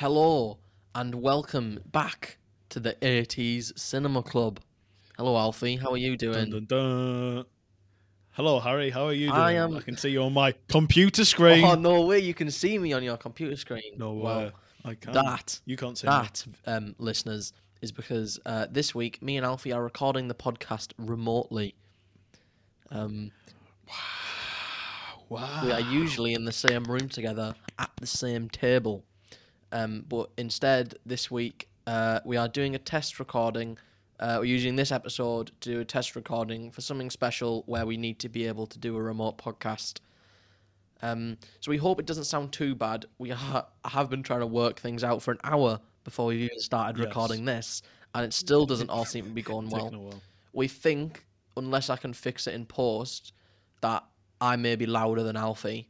Hello and welcome back to the 80s Cinema Club. Hello, Alfie. How are you doing? Dun, dun, dun. Hello, Harry. How are you doing? I am- I can see you on my computer screen. Oh, no way. You can see me on your computer screen. no Well, way. I can't. that, you can't see that, um, listeners, is because uh, this week me and Alfie are recording the podcast remotely. Um, Wow. we are usually in the same room together at the same table. Um, but instead, this week, uh, we are doing a test recording. Uh, we're using this episode to do a test recording for something special where we need to be able to do a remote podcast. Um, so we hope it doesn't sound too bad. We ha- have been trying to work things out for an hour before we even started Yes. recording this, and it still doesn't all seem to be going well Taking a while. we think, unless I can fix it in post, that I may be louder than Alfie.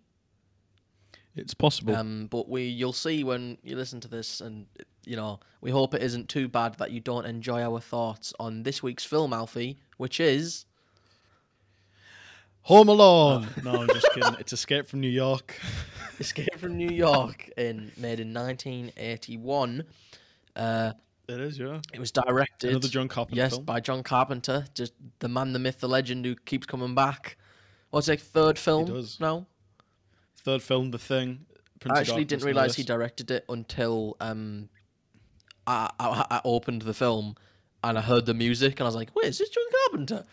It's possible. Um, but we, you'll see when you listen to this, and you know, we hope it isn't too bad that you don't enjoy our thoughts on this week's film, Alfie, which is Home Alone. no, I'm just kidding. It's Escape from New York. Escape from New York, in made in 1981. Uh, It is, yeah. it was directed, Another John Carpenter yes, film. by John Carpenter, just the man, the myth, the legend who keeps coming back. What's it, third film does. now? Third film, The Thing. Prince I actually didn't realize he directed it until um, I, I I opened the film and I heard the music and I was like, "Wait, is this John Carpenter?"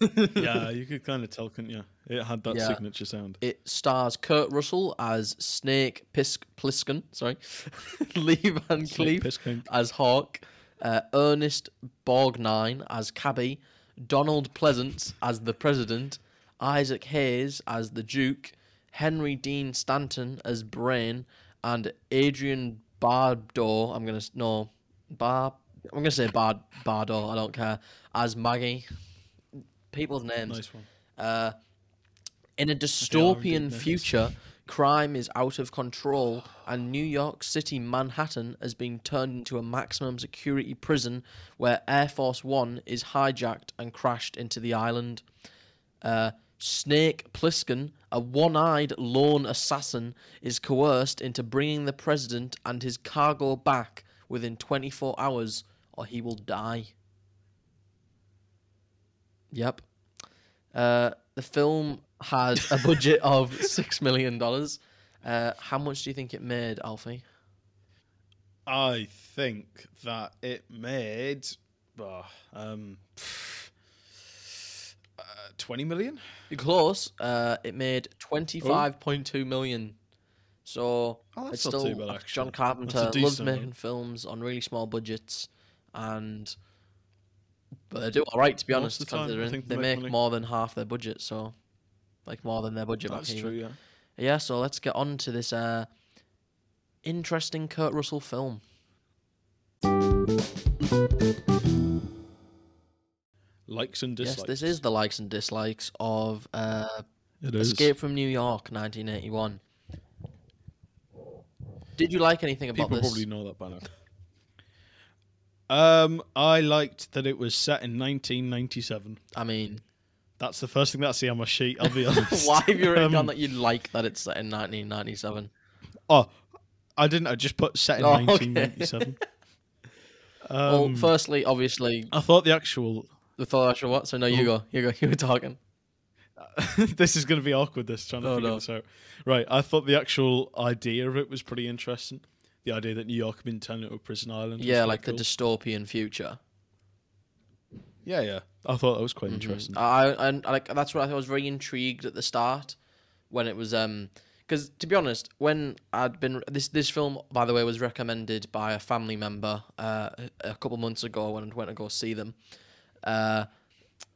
yeah, you could kind of tell, couldn't you? It had that Yeah. signature sound. It stars Kurt Russell as Snake Pisk Plissken, sorry, Lee Van Cleef as Hawk, uh, Ernest Borgnine as Cabby, Donald Pleasence as the President, Isaac Hayes as the Duke, Henry Dean Stanton as Brain, and Adrian Bardo. I'm gonna no Bar. I'm gonna say Bard Bardo. I don't care as Maggie. People's names. Nice one. Uh, in a dystopian future, crime is out of control, and New York City, Manhattan, has been turned into a maximum security prison where Air Force One is hijacked and crashed into the island. Uh, Snake Plissken, a one eyed lone assassin, is coerced into bringing the president and his cargo back within 24 hours, or he will die. Yep. Uh, the film had a budget of $6 million. Uh, how much do you think it made, Alfie? I think that it made uh, um, 20 million. You're close. Uh, it made 25.2 million. So Oh, it's still bad, John actually. That's a Carpenter loves making one. films on really small budgets, and but they do all right to be Most honest. the time, I Considering they they make money. more than half their budget, so like more than their budget. That's even. true, yeah. Yeah, so let's get on to this uh, interesting Kurt Russell film. Likes and dislikes. Yes, this is the likes and dislikes of uh, Escape from New York, 1981. Did you like anything about People this? probably know that by now. Um, I liked that it was set in 1997. I mean, That's the first thing that I see on my sheet. I'll be honest. why have you written Um, down that you like that it's set in 1997? Oh, I didn't. I just put set in Oh, okay. 1997. well, Um, firstly, obviously, I thought the actual. The thought actual what? So no, you Oh. go, you go, you were talking. this is going to be awkward. This trying to Oh, figure no. this out. Right. I thought the actual idea of it was pretty interesting. The idea that New York had been turned into a prison island. Yeah, like cool. the dystopian future. Yeah, yeah. I thought that was quite Mhm. interesting. I, I, I like that's what I was very intrigued at the start when it was um because to be honest, when I'd been this this film by the way was recommended by a family member uh, a couple months ago when I went to go see them. Uh,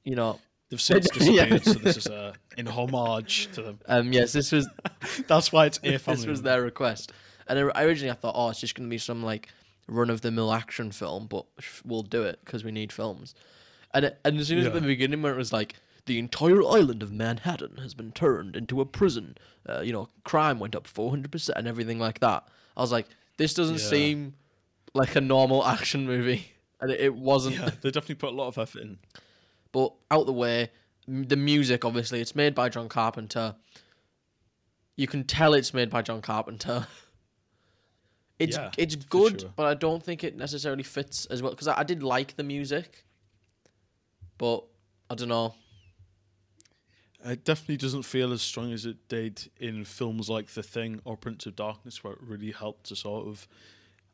you know, They've since disappeared, so this is uh, in homage to them. um, yes, this was That's why it's a family. this was their request, and I- originally I thought, oh, it's just gonna be some like run of the mill action film, but we'll do it because we need films. And it, and as soon as at Yeah. the beginning where it was like the entire island of Manhattan has been turned into a prison, uh, you know, crime went up four hundred percent and everything like that. I was like, this doesn't Yeah. seem like a normal action movie, and it, it wasn't. Yeah, they definitely put a lot of effort in. But out the way, the music obviously it's made by John Carpenter. You can tell it's made by John Carpenter. It's Yeah, it's good, sure. but I don't think it necessarily fits as well because I, I did like the music, but I don't know. It definitely doesn't feel as strong as it did in films like The Thing or Prince of Darkness, where it really helped to sort of,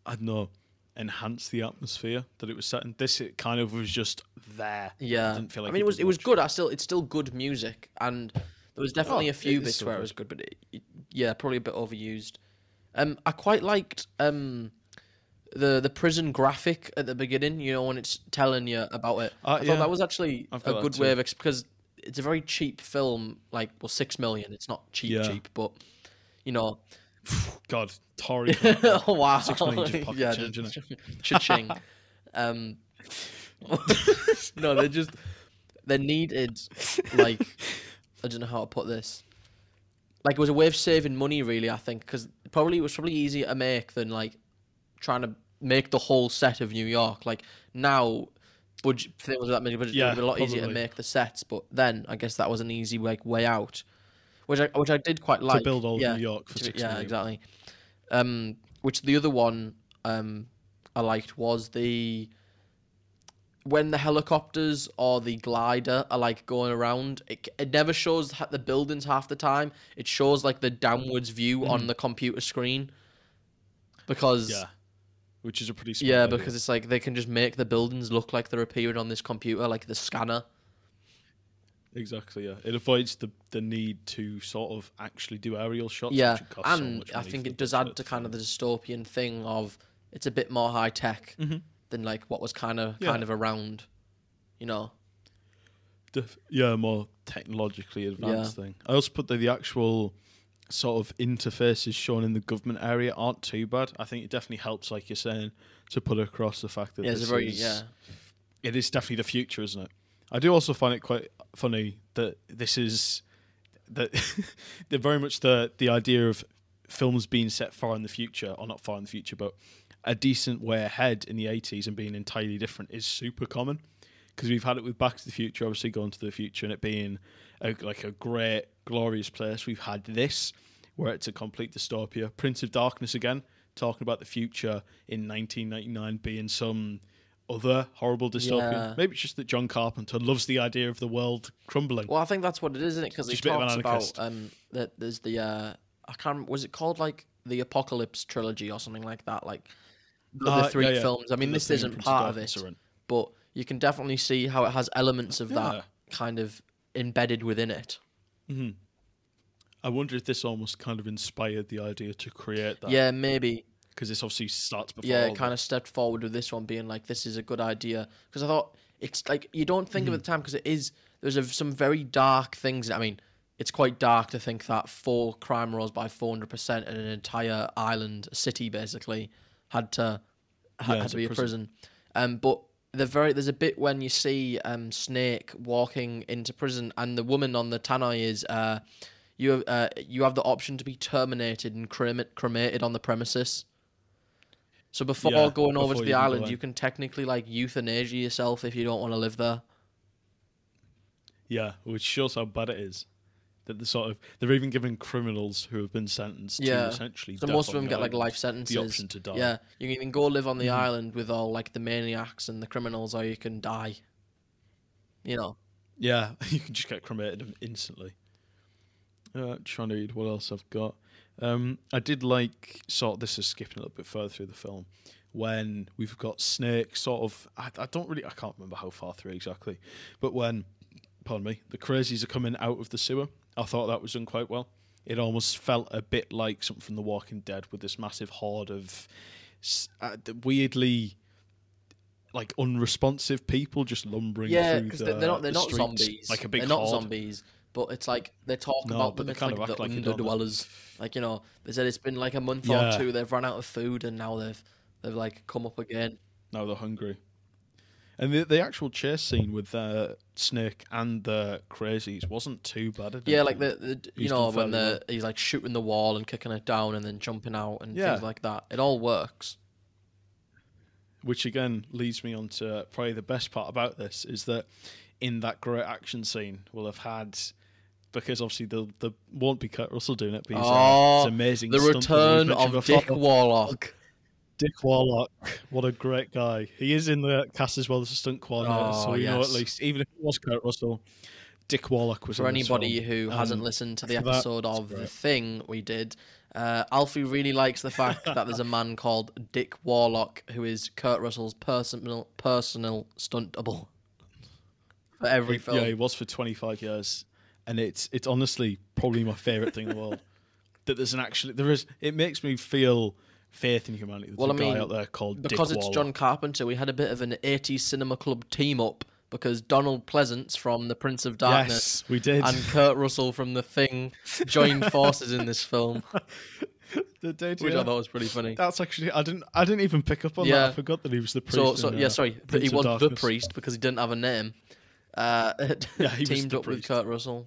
I don't know, enhance the atmosphere that it was set in. This it kind of was just there. Yeah, didn't feel like I mean, it was it was good. I still it's still good music, and there was definitely Oh, a few bits where it was good, but it, it- yeah, probably a bit overused. Um, I quite liked um the the prison graphic at the beginning. You know, when it's telling you about it. Uh, I thought yeah. that was actually a good way of because it's a very cheap film. Like, well, six million. It's not cheap, Yeah. cheap, but you know. God, Tory. oh wow! Six million just pocket yeah, change, just- cha-ching. um, no, they're just they needed like I don't know how to put this. Like it was a way of saving money, really. I think because probably it was probably easier to make than like trying to make the whole set of New York. Like now, budget things with that many budget, it Yeah, would be a lot easier to make the sets. But then I guess that was an easy like way out, which I which I did quite like. to build all yeah, New York for to- six yeah, million. exactly. Um, which the other one um I liked was the when the helicopters or the glider are like going around. It, it never shows the buildings half the time. It shows like the downwards view on the computer screen because. Yeah, which is a pretty smart yeah, idea. because it's like they can just make the buildings look like they're appearing on this computer, like the scanner. Exactly yeah, it avoids the the need to sort of actually do aerial shots. yeah, which would cost so and much I think it does add to kind of the dystopian thing of it's a bit more high tech Mhm. than like what was kind of Yeah. kind of around, you know. Def- yeah, more technologically advanced thing. I also put the, the actual sort of interfaces shown in the government area aren't too bad. I think it definitely helps, like you're saying, to put across the fact that Yeah, it's this very is, yeah. it is definitely the future, isn't it? I do also find it quite funny that this is that they're very much the the idea of films being set far in the future, or not far in the future, but a decent way ahead in the 80s and being entirely different is super common because we've had it with Back to the Future, obviously going to the future and it being a, like a great, glorious place. We've had this where it's a complete dystopia. Prince of Darkness again, talking about the future in 1999 being some other horrible dystopian. Yeah. Maybe it's just that John Carpenter loves the idea of the world crumbling. Well, I think that's what it is, isn't it? Because he Just a bit of an talks about um that there's the uh I can't remember, was it called like the Apocalypse trilogy or something like that? Like the, Uh, three yeah, yeah. films. I mean, The this isn't part of it, but you can definitely see how it has elements of that kind of embedded within it. I wonder if this almost kind of inspired the idea to create that. Yeah, maybe. Because this obviously starts before. yeah, it kind of stepped forward with this one being like, this is a good idea. Because I thought it's like you don't think of it at the time because it is. There's a, some very dark things. I mean, it's quite dark to think that four crime rose by 400 percent and an entire island, city basically, had to had, Yeah, had to be a prison. prison. Um, but the very there's a bit when you see um Snake walking into prison and the woman on the tannoy is uh you have uh you have the option to be terminated and crema- cremated on the premises. So before Yeah, going over to the you can go island, you can technically like euthanasia yourself if you don't want to live there. Yeah, which shows how bad it is. That the sort of they're even giving criminals who have been sentenced Yeah. to essentially. So most of them the get like life sentences. The option to die. Yeah, you can even go live on the Mhm. island with all like the maniacs and the criminals, or you can die. You know. Yeah, you can just get cremated instantly. Uh, trying to read what else I've got. Um, I did like sort. This is skipping a little bit further through the film when we've got Snake. Sort of. I, I don't really. I can't remember how far through exactly, but when, pardon me, the crazies are coming out of the sewer. I thought that was done quite well. It almost felt a bit like something from The Walking Dead with this massive horde of uh, weirdly. Like unresponsive people just lumbering Yeah, through because the, they're not they're the not streets zombies. like a big they're not horde. zombies, but it's like they talk No, about them. It's like the like underdwellers. Like you know, they said it's been like a month Yeah. or two. They've run out of food, and now they've they've like come up again. Now they're hungry. And the the actual chase scene with uh, Snake and the crazies wasn't too bad. Yeah, like the, the you know when the he's like shooting the wall and kicking it down and then jumping out and Yeah. things like that. It all works. which again leads me on to probably the best part about this is that in that great action scene we'll have had because obviously the the won't be Kurt Russell doing it, but he's, Oh, he's amazing. The return of before. Dick Warlock. Dick Warlock, what a great guy. He is in the cast as well as a stunt coordinator, so you we know at least, even if it was Kurt Russell, Dick Warlock was For anybody who hasn't Um, listened to the that, episode it's of The. Thing we did, uh, Alfie really likes the fact that there's a man called Dick Warlock who is Kurt Russell's personal personal stunt double for every film. Yeah, he was for 25 years, and it's it's honestly probably my favorite thing in the world. That there's an actually there is it makes me feel faith in humanity. There's Well, a I guy mean, out there called because Dick it's. John Carpenter, we had a bit of an 80s cinema club team up because Donald Pleasence from The Prince of Darkness Yes, we did. and Kurt Russell from The Thing joined forces in this film, The did, which yeah. I thought was pretty funny. That's actually I didn't I didn't even pick up on that. I forgot that he was the priest. So, so in, yeah, uh, sorry, but Prince he was the priest because he didn't have a name. Uh, Yeah, he was teamed up with. Kurt Russell.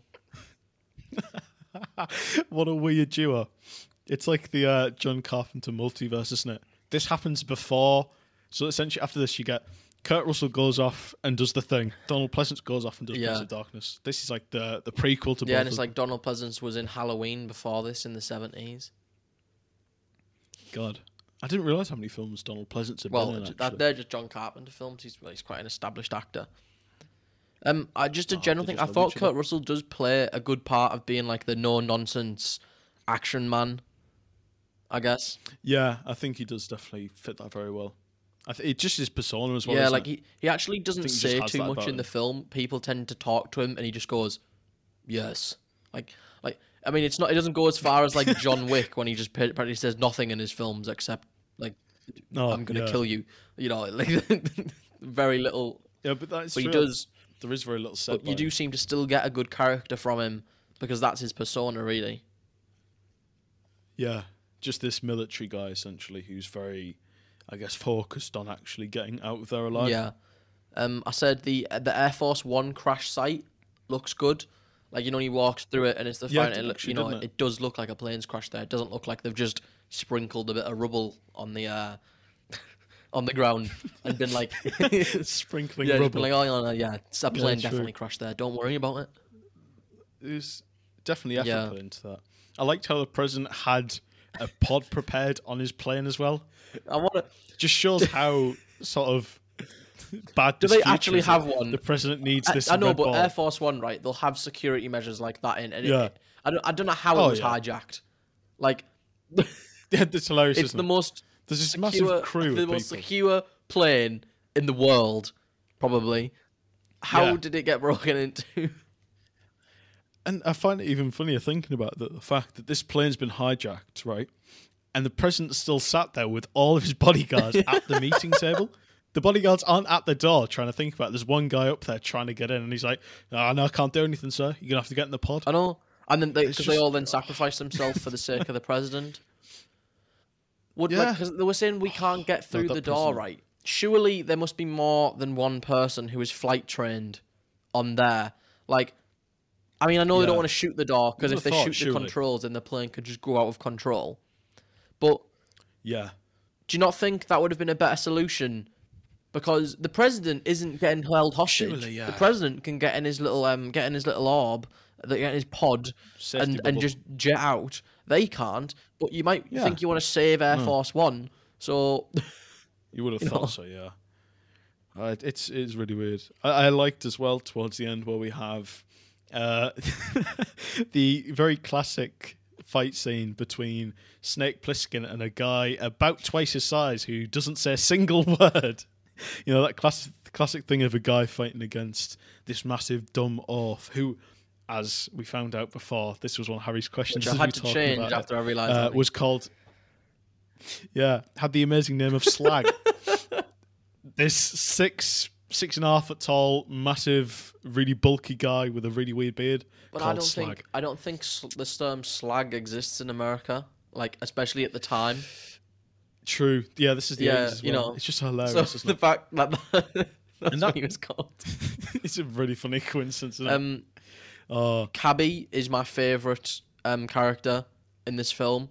what a weird duo. It's like the uh, John Carpenter multiverse, isn't it? This happens before. So essentially, after this, you get Kurt Russell goes off and does the thing. Donald Pleasence goes off and does Yeah. Prince of Darkness. This is like the the prequel to Yeah, and it's like Donald Pleasence was in Halloween before this in the 70s. God. I didn't realize how many films Donald Pleasence had Well, been in. that, they're just John Carpenter films. He's, well, he's quite an established actor. Um, I just a Oh, general thing. I thought. Kurt Russell does play a good part of being like the no nonsense action man. I guess. yeah, I think he does definitely fit that very well. I th- it just his persona as well. yeah, like it? he, he actually doesn't think he just say too much in the film. People tend to talk to him, and he just goes, "Yes." Like, like I mean, it's not. It doesn't go as far as like John Wick when he just apparently says nothing in his films except like, No, "I'm gonna Oh, yeah. kill you." You know, like very little. Yeah, but that's But he does. There is very little said. But you do seem to still get a good character from him because that's his persona, really. Yeah, just this military guy essentially who's very, I guess, focused on actually getting out of there alive. Yeah. Um, I said the the Air Force One crash site looks good. Like you know, he walks through it and it's the Yeah, it it, actually, you know, it? it? does look like a plane's crashed there. It doesn't look like they've just sprinkled a bit of rubble on the uh, on the ground and been like, sprinkling just rubble. been like, oh no, no, yeah, it's a plane true. definitely crashed there. Don't worry about it. There's definitely effort Yeah. put into that. I liked how the president had a pod prepared on his plane as well. I want to. Just shows how sort of bad. Do they actually have one? The president needs I, this. I know, but ball. Air Force One, right? They'll have security measures like that in. And it- Yeah. I don't. I don't know how Oh, it was yeah. hijacked. Like, yeah, it's hilarious. it's isn't the it? most There's this secure, massive crew the most secure plane in the world, probably. How Yeah. did it get broken into? And I find it even funnier thinking about the, the fact that this plane's been hijacked, right? And the president's still sat there with all of his bodyguards at the meeting table. The bodyguards aren't at the door trying to think about it. There's one guy up there trying to get in, and he's like, oh, no, I can't do anything, sir. You're going to have to get in the pod. I know, and then they because they all then sacrificed themselves for the sake of the president. Would Yeah. because they were saying we can't get through that the door, president. right? Surely there must be more than one person who is flight trained on there. Like, I mean, I know they don't want to shoot the door because if they thought, shoot the controls, then the plane could just go out of control. But Yeah. do you not think that would have been a better solution? Because the president isn't getting held hostage. Surely, yeah. The president can get in his little um, get in his little orb, get in his pod, Safety and and just jet out. They can't, but you might Yeah. think you want to save Air No. Force One. So You would have You thought know? so, yeah. Uh, it's it's really weird. I, I liked as well towards the end where we have uh, the very classic fight scene between Snake Plissken and a guy about twice his size who doesn't say a single word. You know that classic classic thing of a guy fighting against this massive dumb oaf who, as we found out before, this was one of Harry's questions. which I had to change about it after I realised uh, was called yeah had the amazing name of slag this six six and a half foot tall massive really bulky guy with a really weird beard but I don't slag think I don't think sl- the term slag exists in America. Like especially at the time. true yeah this is the Yeah, 80s as you well. know, it's just hilarious so the it? fact that that's And what he was called. it's a really funny coincidence isn't it? Um, oh Cabby is my favourite um character in this film.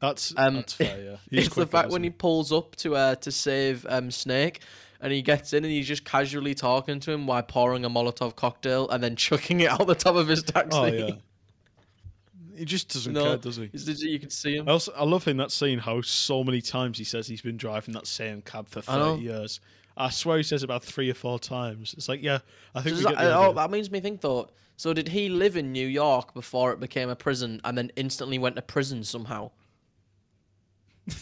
that's um, that's fair yeah He's it's the fact when he pulls up to uh to save um Snake, and he gets in and he's just casually talking to him while pouring a Molotov cocktail and then chucking it out the top of his taxi. oh yeah he just doesn't No, care, does he? You can see him. I also I love in that scene how so many times he says he's been driving that same cab for I thirty years. I swear he says about three or four times. It's like, yeah, I think oh, that, oh, that makes me think though. So did he live in New York before it became a prison, and then instantly went to prison somehow?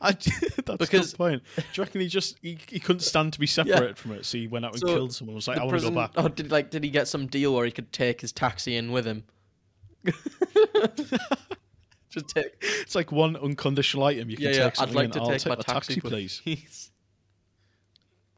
I, that's Because- the point. Do you reckon he just he, he couldn't stand to be separated from it, so he went out and So killed someone? Was like, I want to go back. Oh, did like did he get some deal where he could take his taxi in with him? Just take. It's like one unconditional item you can Yeah, take yeah. I'd like to I'll take my a taxi, please. please.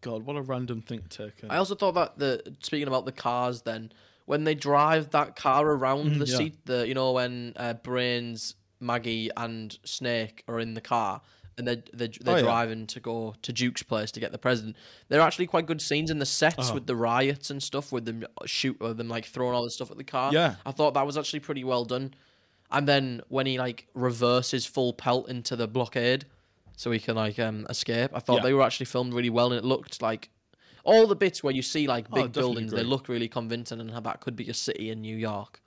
God, what a random thing to take. in. I also thought that the speaking about the cars, then when they drive that car around Mhm, the yeah. seat, the you know when uh, Brains, Maggie, and Snake are in the car and they're they're, they're Oh, yeah. driving to go to Duke's place to get the president. They're actually quite good scenes in the sets Uh-huh. with the riots and stuff, with them shoot, with them like throwing all the stuff at the car. Yeah. I thought that was actually pretty well done. And then when he like reverses full pelt into the blockade, so he can like um escape. I thought Yeah. they were actually filmed really well, and it looked like all the bits where you see like Oh, big definitely buildings, they look really convincing, and how that could be a city in New York,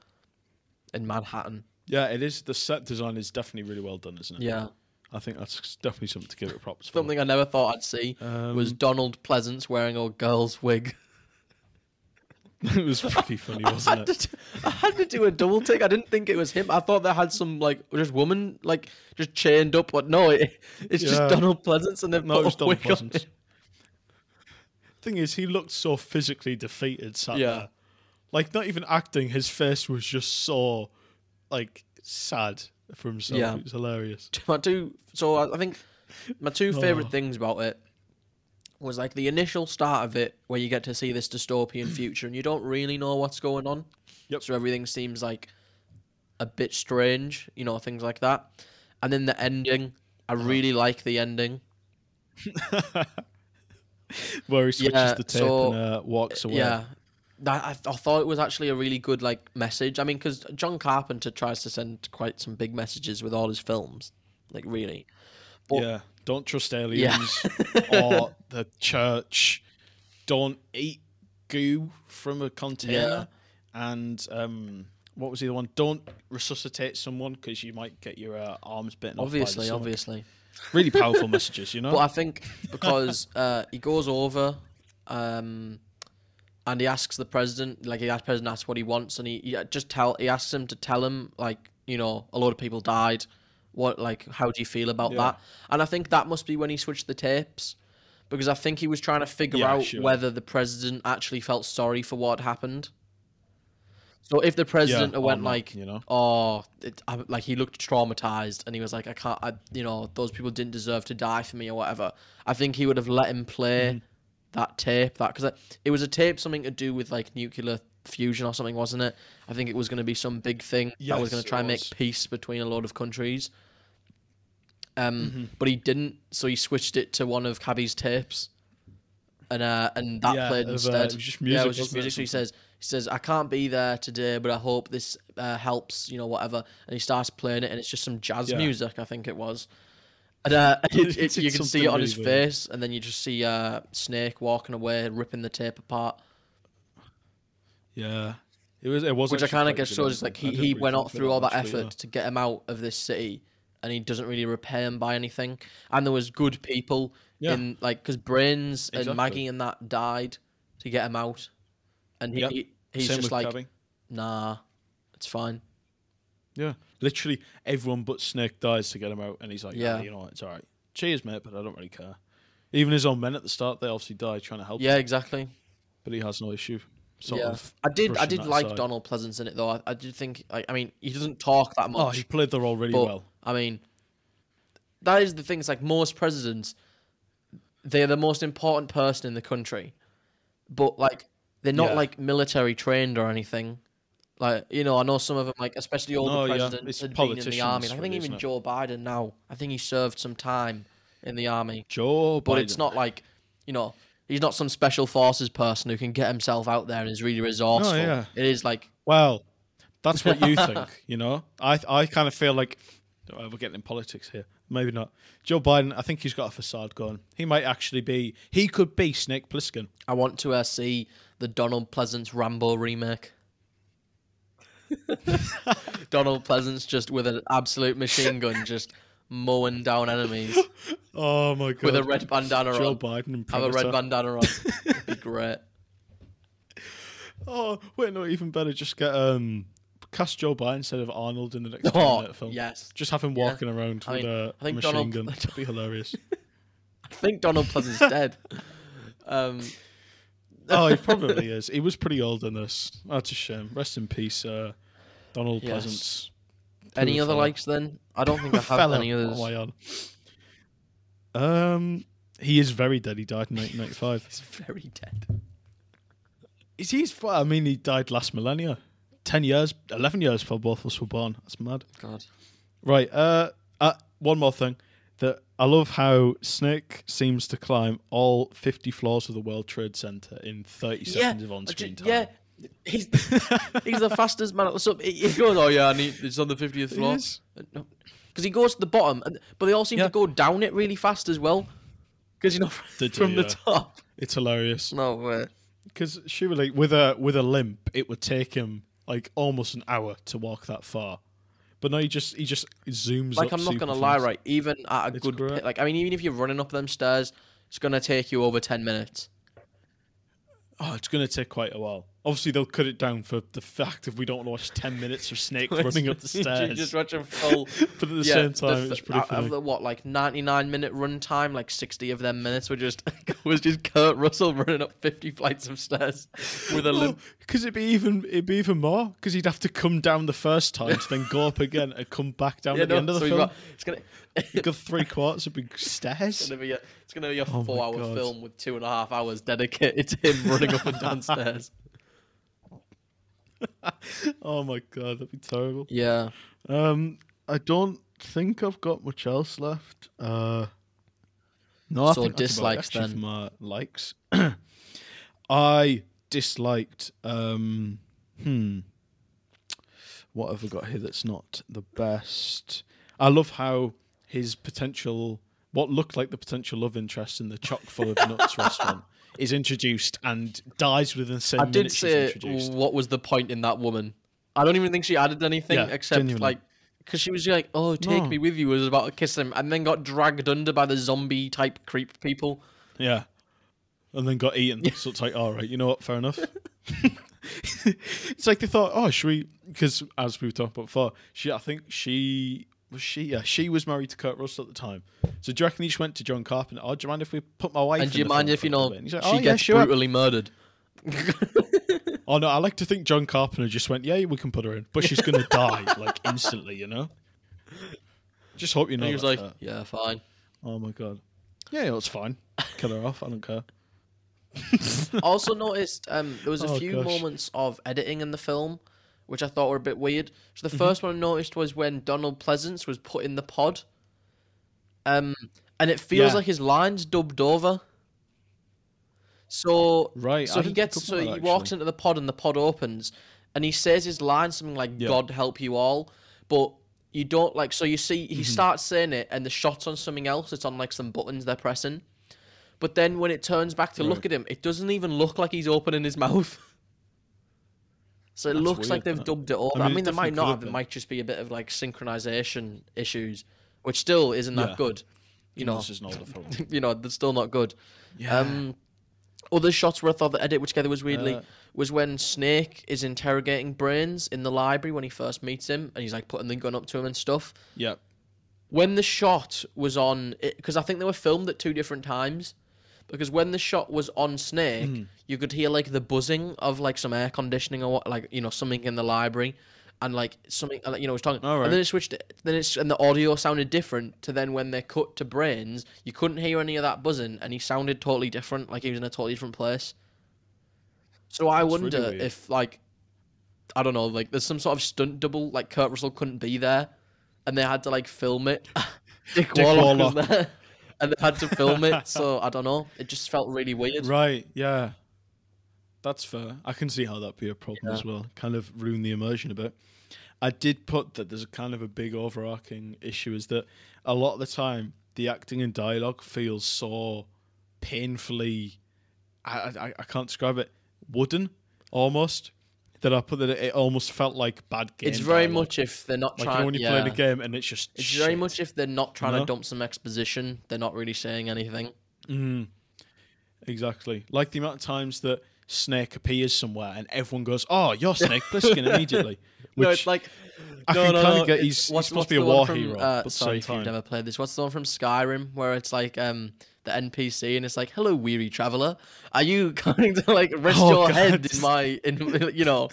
in Manhattan. Yeah, it is. The set design is definitely really well done, isn't it? Yeah, I think that's definitely something to give it props for. something I never thought I'd see was Um, Donald Pleasence wearing a girl's wig. it was pretty funny, wasn't had, it? to, I had to do a double take. I didn't think it was him. I thought they had some like just woman like just chained up, but no, it, it's just Donald Pleasence, and they've No, put a Donald wig on Pleasence. Thing is, he looked so physically defeated. Sat Yeah. there. like not even acting. His face was just so like sad for himself. Yeah. It was hilarious. my two so I I think my two favorite things about it was like the initial start of it where you get to see this dystopian future and you don't really know what's going on. Yep. So everything seems like a bit strange, you know, things like that. And then the ending, I Uh-huh. really like the ending. Where he switches Yeah, the tape so- and uh, walks away. Yeah. That, I, I thought it was actually a really good like message. I mean, because John Carpenter tries to send quite some big messages with all his films, like really. But- yeah. Don't trust Yeah. aliens or the church. Don't eat goo from a container. And um, what was the other one? Don't resuscitate someone because you might get your uh, arms bitten off. obviously, obviously. Really powerful messages, you know. But I think because uh, he goes over, um, and he asks the president, like he asks president asks what he wants, and he, he just tell he asks him to tell him like you know a lot of people died. What like how do you feel about Yeah. that? And I think that must be when he switched the tapes, because I think he was trying to figure Yeah, out sure. whether the president actually felt sorry for what happened. So if the president or went not, like, you know. oh, it, I, like he looked traumatized and he was like, I can't, I, you know, those people didn't deserve to die for me or whatever. I think he would have let him play Mm-hmm. that tape, that because it was a tape something to do with like nuclear fusion or something, wasn't it? I think it was going to be some big thing that was going to try and make peace between a lot of countries. Um, Mm-hmm. but he didn't, so he switched it to one of Cabby's tapes, and uh, and that Yeah, played of, uh, instead. it was yeah, it was just wasn't it, or music. So he says he says I can't be there today, but I hope this uh, helps. You know, whatever. And he starts playing it, and it's just some jazz Yeah. music. I think it was. And uh, it, it, you can see it on really his weird. face, and then you just see uh, Snake walking away, ripping the tape apart. Yeah. It was. It was. Which I kind of guess shows like he, he went out through all that actually, effort yeah. to get him out of this city, and he doesn't really repay him by anything. And there was good people Yeah. in like because Brains and Maggie and that died to get him out, and he, Yep. he he's Same just like Cabby. nah, it's fine. Yeah. Literally everyone but Snake dies to get him out, and he's like, Yeah. yeah, you know what, it's all right. Cheers, mate, but I don't really care. Even his own men at the start, they obviously die trying to help, Yeah, exactly. but he has no issue. Sort yeah, of. I did. I did like aside. Donald Pleasence in it though. I, I did think. I, I mean, he doesn't talk that oh, much. Oh, he played the role really but well. I mean, that is the thing. It's like most presidents, they're the most important person in the country, but like they're not Yeah. like military trained or anything. Like you know, I know some of them, like especially older No, yeah, presidents, it's had been in the army. Like, I think really, even? Joe Biden now. I think he served some time in the army, Joe, but it's not like you know. He's not some special forces person who can get himself out there and is really resourceful. yeah. It is like Well, that's what you think, you know. I I kind of feel like oh, we're getting in politics here. Maybe not. Joe Biden, I think he's got a facade going. He might actually be. He could be Snake Plissken. I want to uh, see the Donald Pleasence Rambo remake. Donald Pleasence just with an absolute machine gun, just mowing down enemies Oh my god. with a red bandana on. Joe on. Biden and Have a red Predator. bandana on. It'd be great. Oh wait, no, even better. Just get um cast Joe Biden instead of Arnold in the next Oh, film. yes. Just have him Yeah. walking around I with mean, a, I think machine Donald- gun. That'd be hilarious. I think Donald Pleasence is dead. Um, oh, he probably is. He was pretty old in this. That's a shame. Rest in peace, uh, Donald Yes. Pleasence. Any other likes then? I don't think I have Fella. any others. Am I on? Um, he is very dead. He died in 1995. He's very dead. Is he? I mean, he died last millennia. Ten years, eleven years before both of us were born. That's mad. God. Right. Uh, uh, one more thing. That I love how Snake seems to climb all 50 floors of the World Trade Center in 30 seconds of I on-screen time. Yeah. He's he's the fastest man. at So he he goes, oh yeah, I need, it's on the fiftieth floor. is. Because uh, he goes to the bottom, and, but they all seem Yeah. to go down it really fast as well. Because you know, They do, from the yeah. top. It's hilarious No way. because surely with a with a limp, it would take him like almost an hour to walk that far. But no, he just he just zooms. Like up I'm not gonna lie, right? Even at a It's good, great. pi- like I mean, even if you're running up them stairs, it's gonna take you over ten minutes. Oh, it's going to take quite a while. Obviously, they'll cut it down for the fact if we don't want to watch 10 minutes of Snake running up the stairs. just watch a full. but at the yeah, same the time, th- it's pretty out funny. of the what, like 99 minute run time, like 60 of them minutes were just was just Kurt Russell running up 50 flights of stairs with a limp. Because it'd be even it'd be even more. Because he'd have to come down the first time, to then go up again and come back down Yeah, at the end of the so film. got- it's gonna. You've got three quarters of big stairs. It's gonna be a gonna be a Oh four hour God. film with two and a half hours dedicated to him running up and down stairs. Oh my god, that'd be terrible. Yeah. Um, I don't think I've got much else left. Uh, no, I So think about it, dislikes then. my likes. I disliked. Um, hmm. What have I got here that's not the best? I love how his potential, what looked like the potential love interest in the chock full of nuts restaurant, is introduced and dies within the same I did say what was the point in that woman. I don't even think she added anything Yeah, except genuinely. like because she was like, "Oh, take No. me with you," was about to kiss him, and then got dragged under by the zombie type creep people. Yeah. And then got eaten. So it's like, all right, you know what? Fair enough. it's like they thought, oh, should we? Because as we were talking about before, she, I think she was she, yeah, she was married to Kurt Russell at the time. So do you reckon he just went to John Carpenter? Oh, do you mind if we put my wife? And in do you the mind if you know bit?" And like, she oh, yeah, gets sure. brutally murdered? Oh no, I like to think John Carpenter just went, yeah, we can put her in, but she's gonna die like instantly, you know. Just hope you know. And he was that, like, Kurt. "Yeah, fine." oh my god, yeah, yeah, it's fine. Kill her off. I don't care. also noticed um, there was a Oh, few gosh. moments of editing in the film, which I thought were a bit weird. So Mm-hmm. the first one I noticed was when Donald Pleasence was put in the pod, um, and it feels Yeah. like his lines dubbed over. So Right, so I he gets so on he that, walks into the pod and the pod opens, and he says his line something like Yeah. "God help you all," but you don't like. So you see, Mm-hmm. he starts saying it, and the shot's on something else. It's on like some buttons they're pressing. But then when it turns back to look at him, it doesn't even look like he's opening his mouth. So it That's looks like they've dubbed it over. I I mean, mean, they might not have. It might just be a bit of like synchronization issues, which still isn't that Yeah. good. You know, this is not film. you know, they're still not good. Yeah. Um, other shots where I thought the edit which together was weirdly Uh, was when Snake is interrogating Brains in the library when he first meets him, and he's like putting the gun up to him and stuff. yeah. When the shot was on, because I think they were filmed at two different times. Because when the shot was on Snake, Hmm. you could hear like the buzzing of like some air conditioning or what, like you know something in the library, and like something uh, you know was talking. All And then it switched. Then it's and the audio sounded different to then when they cut to Brains, you couldn't hear any of that buzzing, and he sounded totally different, like he was in a totally different place. So I That's really wonder weird. if like, I don't know, like there's some sort of stunt double, like Kurt Russell couldn't be there, and they had to like film it. Dick, Dick Warlock. was there, and they had to film it. So I don't know. It just felt really weird. Right, yeah. That's fair. I can see how that'd be a problem Yeah. as well. Kind of ruin the immersion a bit. I did put that there's a kind of a big overarching issue is that a lot of the time the acting and dialogue feels so painfully I I, I can't describe it wooden almost. That I put that it almost felt like bad game. It's very dialogue. much if they're not like trying. when you're yeah. playing a game and it's just It's very much if they're not trying know? to dump some exposition, they're not really saying anything. Mm, exactly. Like the amount of times that Snake appears somewhere and everyone goes, "Oh, you're Snake Plissken" immediately. Which no, it's like I no, can no, kind no. of get. it- He's, he's supposed to be a war from, hero. Uh, but sorry if you've never played this. What's the one from Skyrim where it's like um the NPC and it's like, "Hello, weary traveler. Are you coming to like rest Oh, your God. head in my in you know?"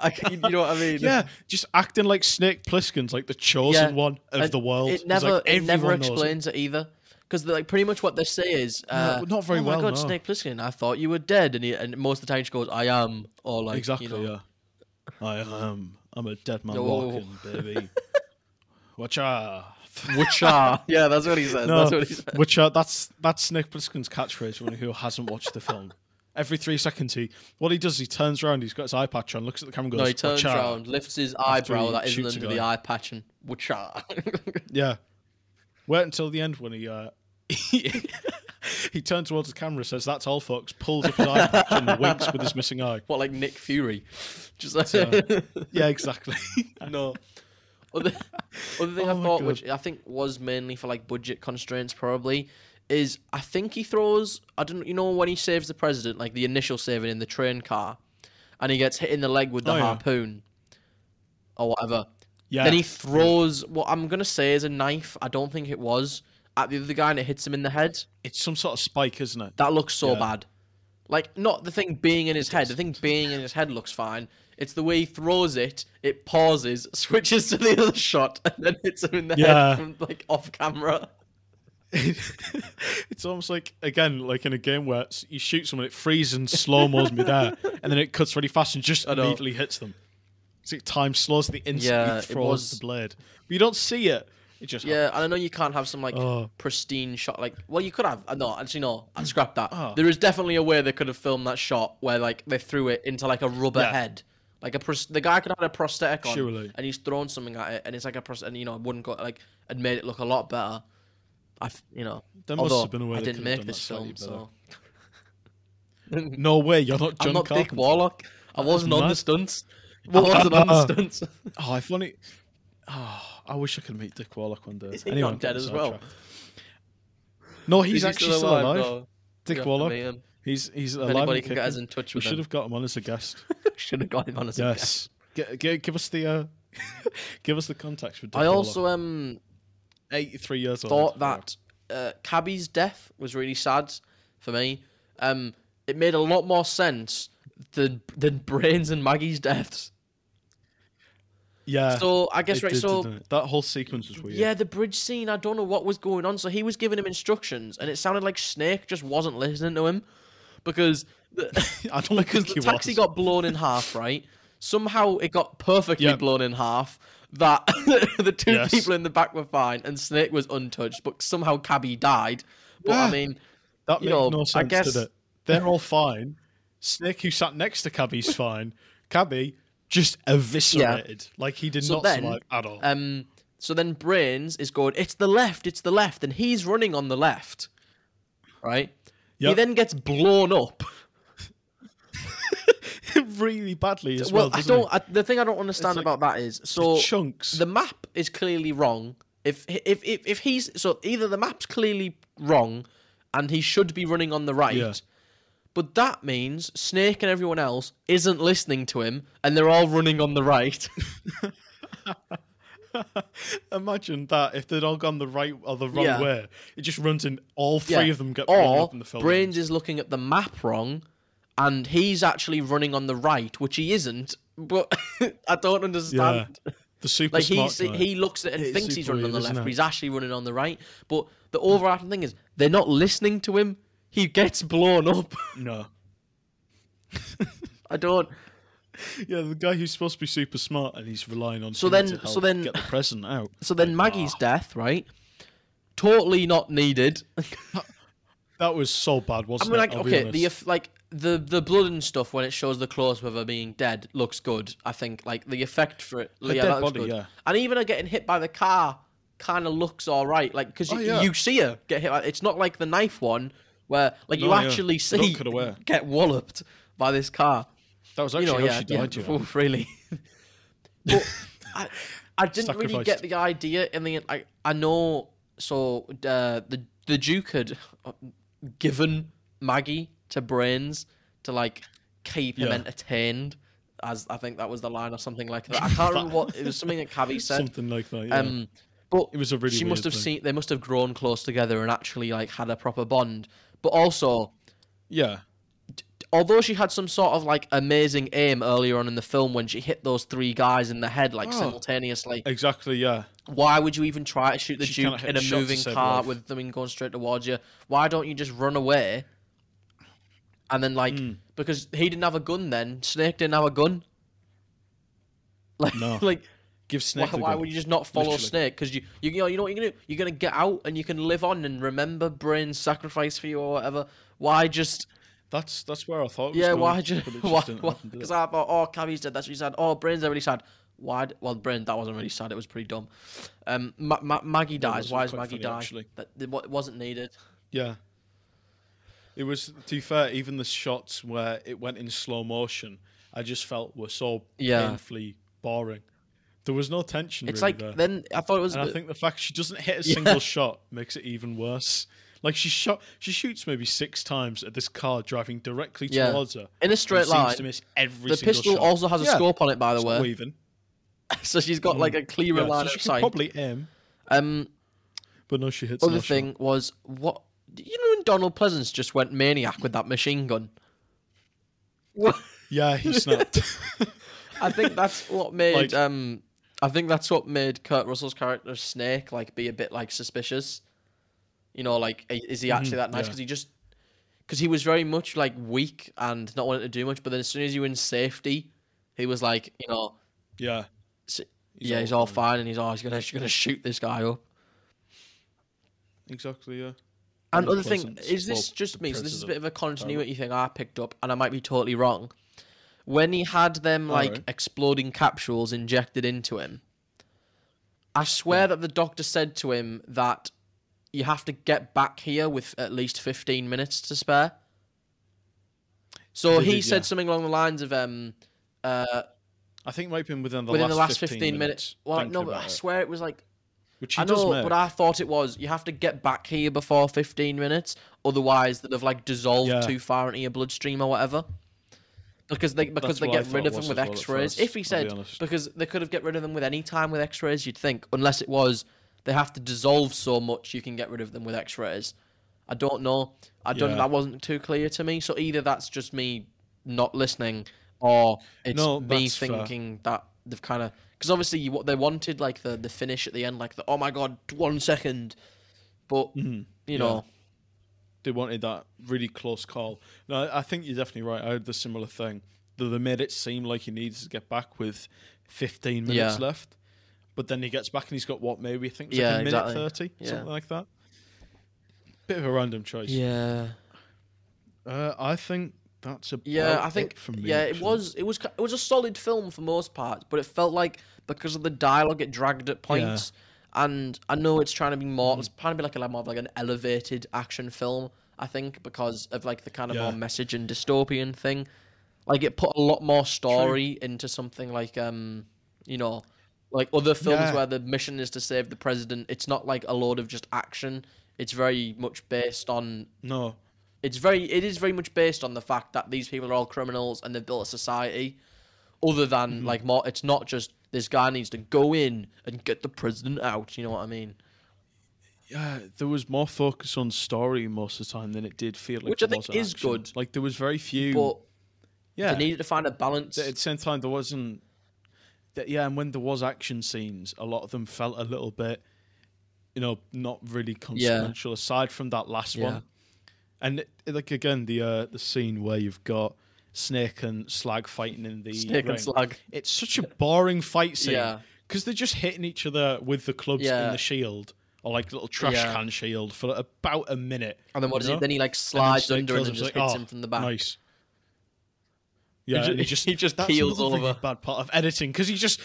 I, can- you know what I mean? yeah, just acting like Snake Plissken's like the chosen Yeah, one of And the world. It never, like it never explains it, either. Because like pretty much what they say is, uh, not very oh my God, no. Snake Plissken, I thought you were dead, and he, and most of the time she goes, I am, or like exactly. you know, Yeah, I am. I'm a dead man Oh. walking, baby. Watch out. Witcher. yeah, that's what he says. No, That's what he says. Uh, that's that's Snake Plissken's catchphrase. When who hasn't watched the film, every three seconds he what he does he turns around, he's got his eye patch on, looks at the camera, and No, goes, he turns around, lifts his eyebrow that isn't under the eye patch, and Witcher. Yeah. Wait until the end when he uh, he turns towards the camera, says, "That's all, folks." Pulls up his eye patch and winks with his missing eye. what like Nick Fury? Just uh, like Yeah, exactly. no. Other, other thing Oh I thought, God. which I think was mainly for like budget constraints, probably, is I think he throws. I don't, you know, when he saves the president, like the initial saving in the train car, and he gets hit in the leg with the Oh, yeah. harpoon, or whatever. Yeah. Then he throws what I'm gonna say is a knife. I don't think it was at the other guy, and it hits him in the head. it's some sort of spike, isn't it? That looks so Yeah. bad. Like not the thing being in his head. The thing being in his head looks fine. It's the way he throws it. It pauses, switches to the other shot, and then hits him in the Yeah. head from like off camera. it's almost like again, like in a game where you shoot someone, it freezes and slow mo's me there, and then it cuts really fast and just immediately hits them. Like time slows the instant Yeah, throws was- the blade, but you don't see it. It just Yeah, and I know you can't have some like Oh. pristine shot. Like, well, you could have. Uh, no, actually, no. I scrapped that. Oh. There is definitely a way they could have filmed that shot where like they threw it into like a rubber Yeah. head. Like a pros- the guy could have had a prosthetic on, Surely. and he's thrown something at it, and it's like a prosthetic, and you know, it wouldn't go like and made it look a lot better. I, you know, There must have been a way I didn't make this film, so No way, you're not John I'm not Dick Warlock. I wasn't on the stunts. I wasn't on the stunts. Oh, if only. Oh, I wish I could meet Dick Warlock one day. Is he Anyway, not dead as well? No, he's Is he actually still alive. though? Dick You have to Warlock. meet him. He's he's If alive. anybody and can get us kicking. in touch with him. We with should him, have got him on as a guest. should have got him on as a guest. yes. Get, get, give us the uh, give us the contacts for Dick Warlock. I also um 83 years old. thought that uh, Cabby's death was really sad for me. Um, it made a lot more sense than than Brains and Maggie's deaths. Yeah. So I guess right. did, So that whole sequence was weird. yeah, the bridge scene. I don't know what was going on. So he was giving him instructions, and it sounded like Snake just wasn't listening to him because the, I don't because the he taxi was. got blown in half. Right. Somehow it got perfectly Yep. blown in half. That the two Yes. people in the back were fine, and Snake was untouched, but somehow Cabby died. But I mean, That made know, no I sense, guess- did it? They're all fine. Snake, who sat next to Cabby's fine. Cabby just eviscerated. Like he did So not then, survive at all. Um, so then Brains is going, it's the left, it's the left, and he's running on the left, right? He then gets blown up. really badly as well, well. I don't. I, the thing I don't understand like about that is so chunks. the map is clearly wrong. If if if if he's so either the map's clearly wrong, and he should be running on the right. Yeah. But that means Snake and everyone else isn't listening to him, and they're all running on the right. Imagine that if they'd all gone the right or the wrong Yeah. way, it just runs in all three Yeah. of them get blown or up in the film. Brains is looking at the map wrong, and he's actually running on the right, which he isn't. But I don't understand. The super Like smart he guy. he looks at it and It is thinks he's super running on the left, isn't but he's actually running on the right. But the overarching thing is they're not listening to him. He gets blown up. No. I don't. Yeah, the guy who's supposed to be super smart and he's relying on So him then- to so then- get the president out. So then Maggie's ah. death, right? Totally not needed. That was so bad, I wasn't mean, it? like, I'll be okay, honest. the eff- like the the blood and stuff when it shows the clothes with her being dead looks good. I think like the effect for it, Her yeah, dead that looks body, good. yeah. And even her getting hit by the car kind of looks all right, like because Oh, you, yeah. you see her get hit. By, it's not like the knife one where like you yeah. actually see get walloped by this car. That was you actually know, how yeah, she yeah, died. you know. really. but I, I didn't really get the idea in the end. I, I know. So uh, the the Duke had uh, given Maggie to Brains to like keep him Yeah. entertained, as I think that was the line or something like that. I can't remember what it was. Something that Cabby said. Something like that. Yeah. Um, but it was a really she must have thing. seen. They must have grown close together and actually like had a proper bond. But also, Yeah. although she had some sort of like amazing aim earlier on in the film when she hit those three guys in the head like Oh. simultaneously, Exactly. Yeah. why would you even try to shoot the She Duke in a a shot to moving car with them going straight towards you? Why don't you just run away? And then like Mm. because he didn't have a gun then, Snake didn't have a gun. Like No. like Give why, Snake. why gun. would you just not follow Literally. Snake? Because you, you you know you know what you're gonna do? You're gonna get out and you can live on and remember Brain's sacrifice for you or whatever. Why just That's that's where I thought. It was yeah? going, Why just why? Because? I thought oh Cabby's dead. That's what really sad. Oh Brain's really sad. Why? Well, Brain that wasn't really sad. It was pretty dumb. Um, Ma- Ma- Maggie dies. Why does Maggie die? actually. That it it wasn't needed. Yeah. It was to be fair, even the shots where it went in slow motion, I just felt were so Yeah. painfully boring. There was no tension. It's really like there. then I thought it was. and I think the fact she doesn't hit a Yeah. single shot makes it even worse. Like she shot, she shoots maybe six times at this car driving directly Yeah. towards her. in a straight seems line. to miss every The pistol shot. also has a Yeah, scope on it, by the it's way, even. so she's got like a clearer Yeah, line so of sight. probably aim, Um, but no, she hits. other no shot. thing was what you know when Donald Pleasence just went maniac with that machine gun. What? Yeah, he snapped. I think that's what made Like- um I think that's what made Kurt Russell's character Snake like be a bit like suspicious. You know, like is he actually that nice? yeah. Because he just because he was very much like weak and not wanting to do much. But then as soon as you were in safety, he was like, you know, yeah, s- yeah, he's all fine, and he's oh, always gonna he's gonna shoot this guy up. Exactly. Yeah. And Donald other thing is this just me? So this is a bit of a continuity thing I picked up, and I might be totally wrong. When he had them like Alright. exploding capsules injected into him, I swear that the doctor said to him that you have to get back here with at least fifteen minutes to spare. So he said yeah. something along the lines of um uh I think it might have been within the within last the last 15, 15 minutes. Well, thinking no, but I swear it was like which he I know, but I thought it was you have to get back here before 15 minutes, otherwise have like dissolved Yeah. too far into your bloodstream or whatever. Because they because That's they I get thought rid of them with X-rays. first, if he I'll be said honest. because they could have get rid of them with any time with X-rays, you'd think, unless it was they have to dissolve so much you can get rid of them with X-rays. I don't know. I don't. Yeah. That wasn't too clear to me. So either that's just me not listening, or it's No, me that's fair. thinking that they've kind of because obviously you, what they wanted like the the finish at the end, like the oh my god, one second, but Mhm. you know, they wanted that really close call. No, I I think you're definitely right. I had the similar thing. Though they made it seem like he needs to get back with 15 minutes Yeah. left, but then he gets back and he's got what maybe I think it's Yeah, like a minute exactly. 30, Yeah. something like that. Bit of a random choice. yeah, Uh, I think that's a yeah. I think for me, yeah, it was it was it was a solid film for most parts, but it felt like because of the dialogue, it dragged at points. And I know it's trying to be more, it's trying to be like a lot more of like an elevated action film. I think because of like the kind of Yeah. more message and dystopian thing. Like it put a lot more story into something like um, you know, like other films Yeah. where the mission is to save the president. It's not like a load of just action. It's very much based on No, it's very it is very much based on the fact that these people are all criminals and they've built a society other than Mm-hmm. like more it's not just this guy needs to go in and get the president out you know what i mean yeah, there was more focus on story most of the time than it did feel like. Which I think is action. good. Like there was very few. but yeah, they needed to find a balance at the same time there wasn't that yeah and when there was action scenes a lot of them felt a little bit you know not really consequential aside from that last Yeah. one and it, like again the uh the scene where you've got snake and slag fighting in the snake ring, and slag it's such a boring fight scene Yeah. because they're just hitting each other with the clubs Yeah. in the shield or like little trash Yeah. can shield for about a minute and then what does he then he like slides Snake under and just like, hits "Oh, him from the back Nice. Yeah, ju- and he just he just that's keels another really bad part of editing because he just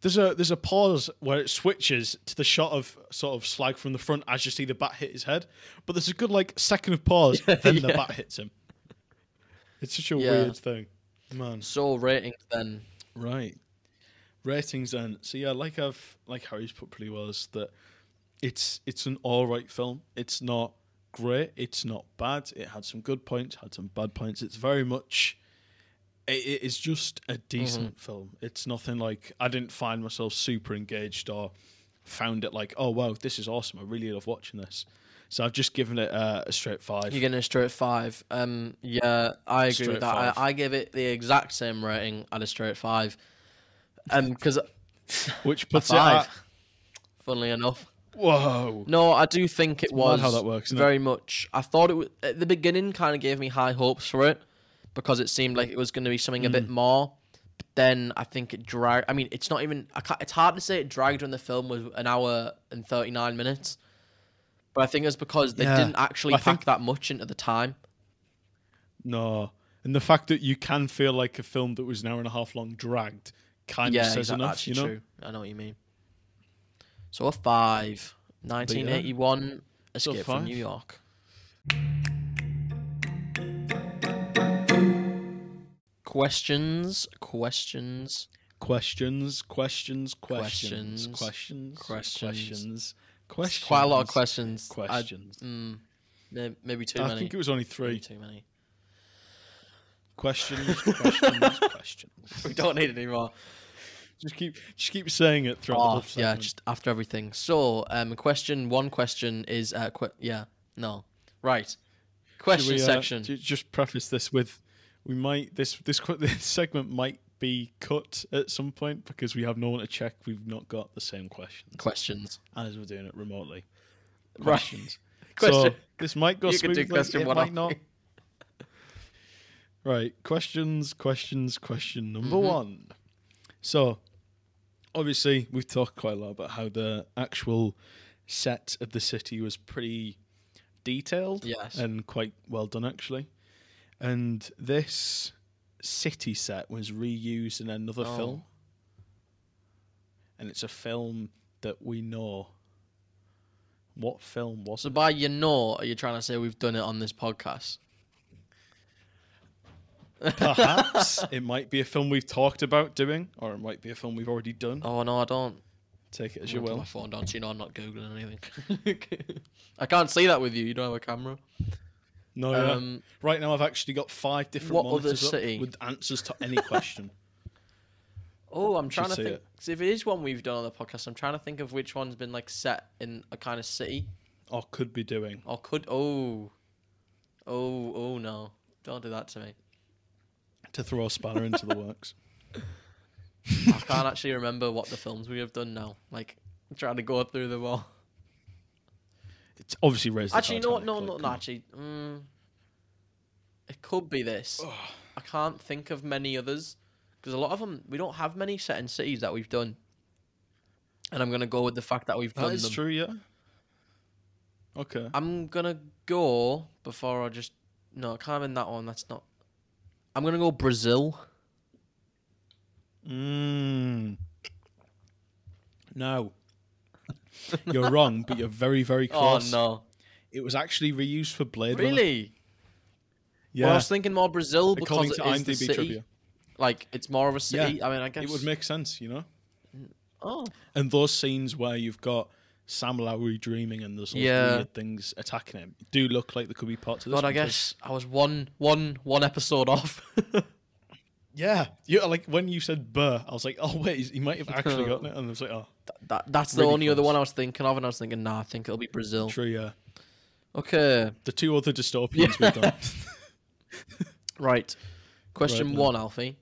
there's a there's a pause where it switches to the shot of sort of slag from the front as you see the bat hit his head, but there's a good like second of pause, then the bat hits him. It's such a Yeah. weird thing. Man, So ratings then. right. Ratings then. So yeah, like I've like Harry's put pretty well is that it's it's an all right film. It's not great. It's not bad. It had some good points. Had some bad points. It's very much. It, it is just a decent mm-hmm. film. It's nothing like I didn't find myself super engaged or found it like oh wow this is awesome. I really love watching this. So I've just given it uh, a straight five. You're getting a straight five. Um, yeah, I agree Straight with that. I, I give it the exact same rating at a straight five. Um, because which a puts it at Funnily enough, whoa. no, I do think it mad was how that works, isn't it? very much. I thought it was at the beginning. Kind of gave me high hopes for it because it seemed like it was going to be something a bit Mm. more. But then I think it dragged. I mean, it's not even. I can't, it's hard to say it dragged when the film was an hour and thirty nine minutes. But I think it's because they Yeah. didn't actually I pack think- that much into the time. No. And the fact that you can feel like a film that was an hour and a half long dragged kind yeah, of says enough, Actually you know? true. I know what you mean. So a five. 1981, So Escape from five. New York. Questions, questions, Questions, questions, questions, Questions, questions, questions. questions, questions. Quite a lot of questions. I- Questions. mm, maybe too I many. think it was only Maybe three. too many. Questions, questions, questions. We don't need any more. Just keep just keep saying it throughout the Oh, whole yeah, just after everything. So, um, question one question is uh, que- yeah, no, right. Question we, uh, section. ju- just preface this with we might this this this segment might be cut at some point because we have no one to check. We've not got the same questions questions. as we're doing it remotely. Right. Questions. Question. So this might go You smoothly. question it might off. not. Right. Questions, questions, question number Mhm. one. So, obviously, we've talked quite a lot about how the actual set of the city was pretty detailed Yes. and quite well done, actually. And this city set was reused in another Oh. film. And it's a film that we know. What film was So it? by you know, are you trying to say we've done it on this podcast? Perhaps it might be a film we've talked about doing, or it might be a film we've already done. Oh no, I don't. Take it as you will. My phone down, so you know I'm not googling anything. I can't see that with you. You don't have a camera. No, yeah. Um, right now I've actually got five different what other city? with answers to any question. oh, I'm trying to think. it. if it is one we've done on the podcast, I'm trying to think of which one's been like set in a kind of city, or could be doing. or could. Oh, oh, oh no! Don't do that to me. To throw a spanner into the works. I can't actually remember what the films we have done now. Like I'm trying to go through them all. It's obviously raised. Actually, no, no, no, no. Actually, mm, it could be this. I can't think of many others because a lot of them we don't have many set in cities that we've done. And I'm gonna go with the fact that we've That done is them. true, yeah. Okay. I'm gonna go before I just no, I can't in that one. That's not. I'm gonna go Brazil. Mm. No. You're wrong, but you're very, very oh, close. Oh no! It was actually reused for Blade Runner. Really? Yeah. Well, I was thinking more Brazil because it is the city. trivia. Like it's more of a city. Yeah. I mean, I guess It would make sense, you know? Oh, And those scenes where you've got Sam Lowry dreaming and there's Yeah. weird things attacking him do look like there could be parts of this. God, I guess I was one, one, one episode off. Yeah. Yeah, like when you said Burr, I was like, oh, wait, he might have actually gotten it. And I was like, oh, that, that's the Really only other one I was thinking of, and I was thinking, nah, I think it'll be Brazil. true, yeah. Okay, The two other dystopians we've done. right. Question Right, one, Alfie.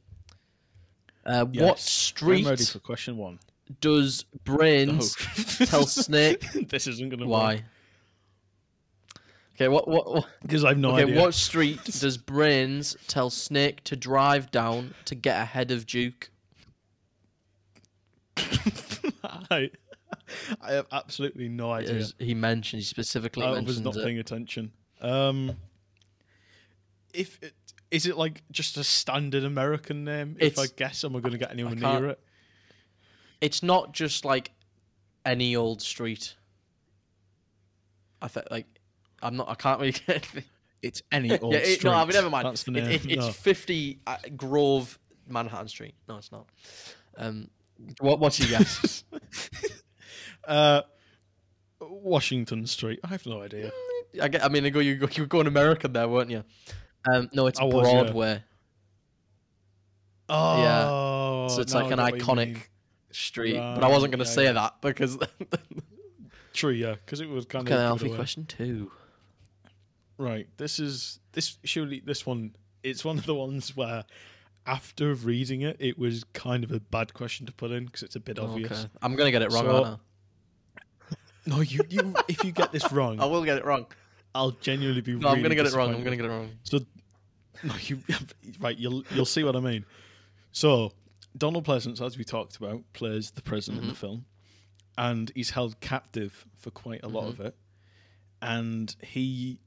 Uh, What Yes. street I'm ready for question one. does Brains Oh. tell Snake this isn't going to why? Okay, what what? Because I have no okay, idea. what street does Brains tell Snake to drive down to get ahead of Duke? I, I have absolutely no idea. As he mentions, he specifically I was not it. paying attention. Um, if it, is it like just a standard American name? if I It's- guess, am I going to get anywhere can't- near it? It's not just like any old street. I think like I'm not. I can't really get. It's any old yeah, it, street. no, I mean, never mind. That's the name. it- it's No. 50 uh, Grove Manhattan Street. No, it's not. Um, what, what's your guess? Uh, Washington Street. I have no idea. I, get, I mean, I go, you, go, you were going American there, weren't you? Um, no, it's I was, yeah. Broadway. Oh, so it's now like an get what you iconic mean. street. but I wasn't going to yeah, say yeah. that because. True, yeah, because it was kind then of. Alfie, question two. Right. This is this surely this one. It's one of the ones where, after reading it, it was kind of a bad question to put in because it's a bit obvious. Okay. I'm going to get it wrong, So- No, you you if you get this wrong, I? Will get it wrong. I'll genuinely be. No, I'm going to get it wrong. I'm going to get it wrong. So, no, you right. You'll you'll see what I mean. So, Donald Pleasence, as we talked about, plays the prison in the mm-hmm. film, and he's held captive for quite a lot mm-hmm. of it. And he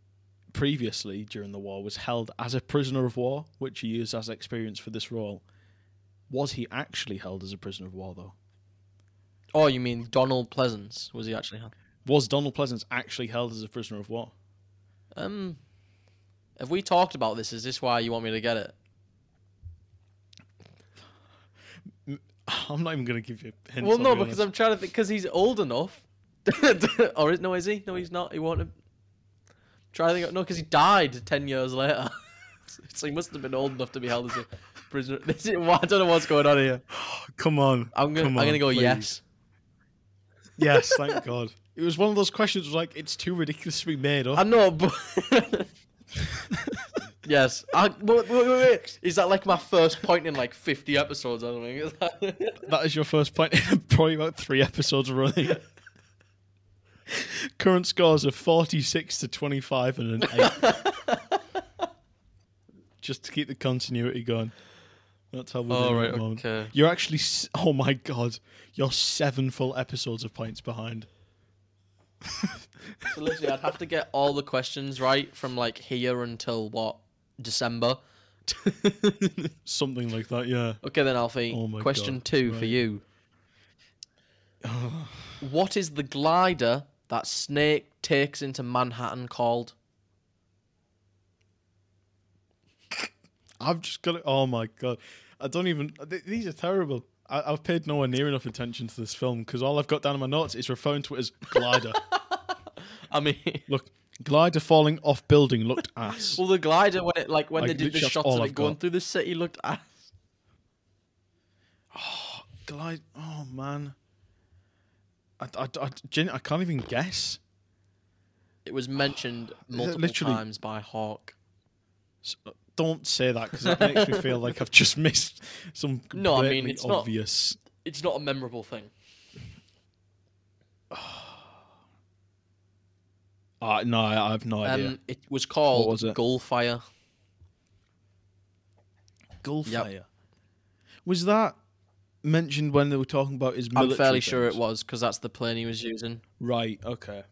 previously during the war was held as a prisoner of war, which he used as experience for this role. Was he actually held as a prisoner of war though? Oh, you mean Donald Pleasence? Was he actually? Held? Was Donald Pleasence actually held as a prisoner of war? Um, have we talked about this? Is this why you want me to get it? I'm not even going to give you hints. well, no, be because. I'm trying to think. Because he's old enough. or is no? Is he? No, he's not. He won't. Try to think. No, because he died ten years later. so he must have been old enough to be held as a prisoner. This is, I don't know what's going on here. Come on. I'm gonna. come I'm gonna go please. yes. Yes, thank God. It was one of those questions like it's too ridiculous to be made up. I know, but. yes. I, wait, wait, wait. Is that like my first point in like 50 episodes? I don't think. Is that- that is your first point in probably about three episodes running. Current scores are 46 to 25 and an 8. Just to keep the continuity going. That's how we're Oh, right, at the moment. okay. You're actually, oh my God, you're seven full episodes of points behind. So literally, I'd have to get all the questions right from like here until what December. Something like that, yeah. okay, then Alfie. Oh my question God, two for you. what is the glider that Snake takes into Manhattan called? I've just got it. Oh my god, I don't even. th- These are terrible. I, I've paid nowhere near enough attention to this film because all I've got down in my notes is referring to it as glider. I mean, Look, glider falling off building looked ass. well, the glider when it like when Like, they did the shots of I've it going got. through the city looked ass. Oh, Glide. Oh man. I, I, I, gen- I can't even guess. It was mentioned multiple literally- times by Hawk. S- Don't say that because that makes me feel like I've just missed some No, I mean, it's not- obvious. It's not a memorable thing. Uh, no, I, I have no idea. Um, it was called was it? Gullfire. Gullfire. Was that mentioned when they were talking about his military I'm fairly sure it was because that's the plane he was using. Right. Okay.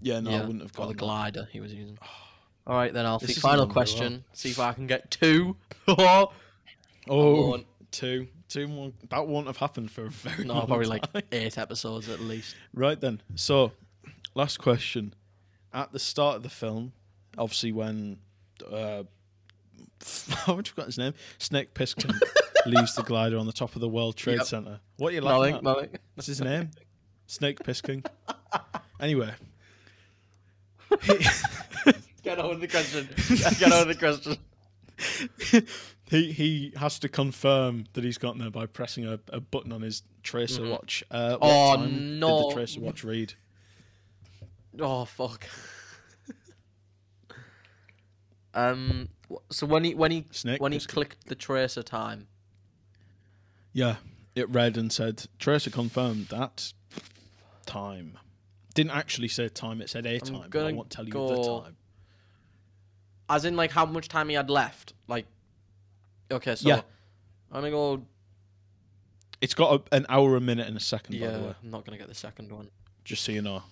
Yeah. No, I wouldn't have got the got that. glider he was using. All right, then Alfie. This is Final question. See if I can get two. no, Oh, won't. two, two more. That won't have happened for a very long time, probably like eight episodes at least. Right then. So, last question. At the start of the film, obviously when uh, how much forgot his name? Snake Plissken leaves the glider on the top of the World Trade Yep. Center. What are you laughing Nothing. at? Nothing. That's his name. Snake Plissken. Anyway, Get on with the question. Get on with the question. he he has to confirm that he's gotten there by pressing a, a button on his tracer watch. Uh, Oh, no. Did the tracer watch read? Oh fuck. um. So when he when he Snake when he clicked the tracer time, Yeah, it read and said Tracer confirmed that time. Didn't actually say time; it said a time. but I won't tell you go- the time. as in like how much time he had left. Like, okay, so Yeah. I'm gonna go. It's got a, an hour, a minute, and a second. By the Yeah, way, I'm not gonna get the second one. just so you know.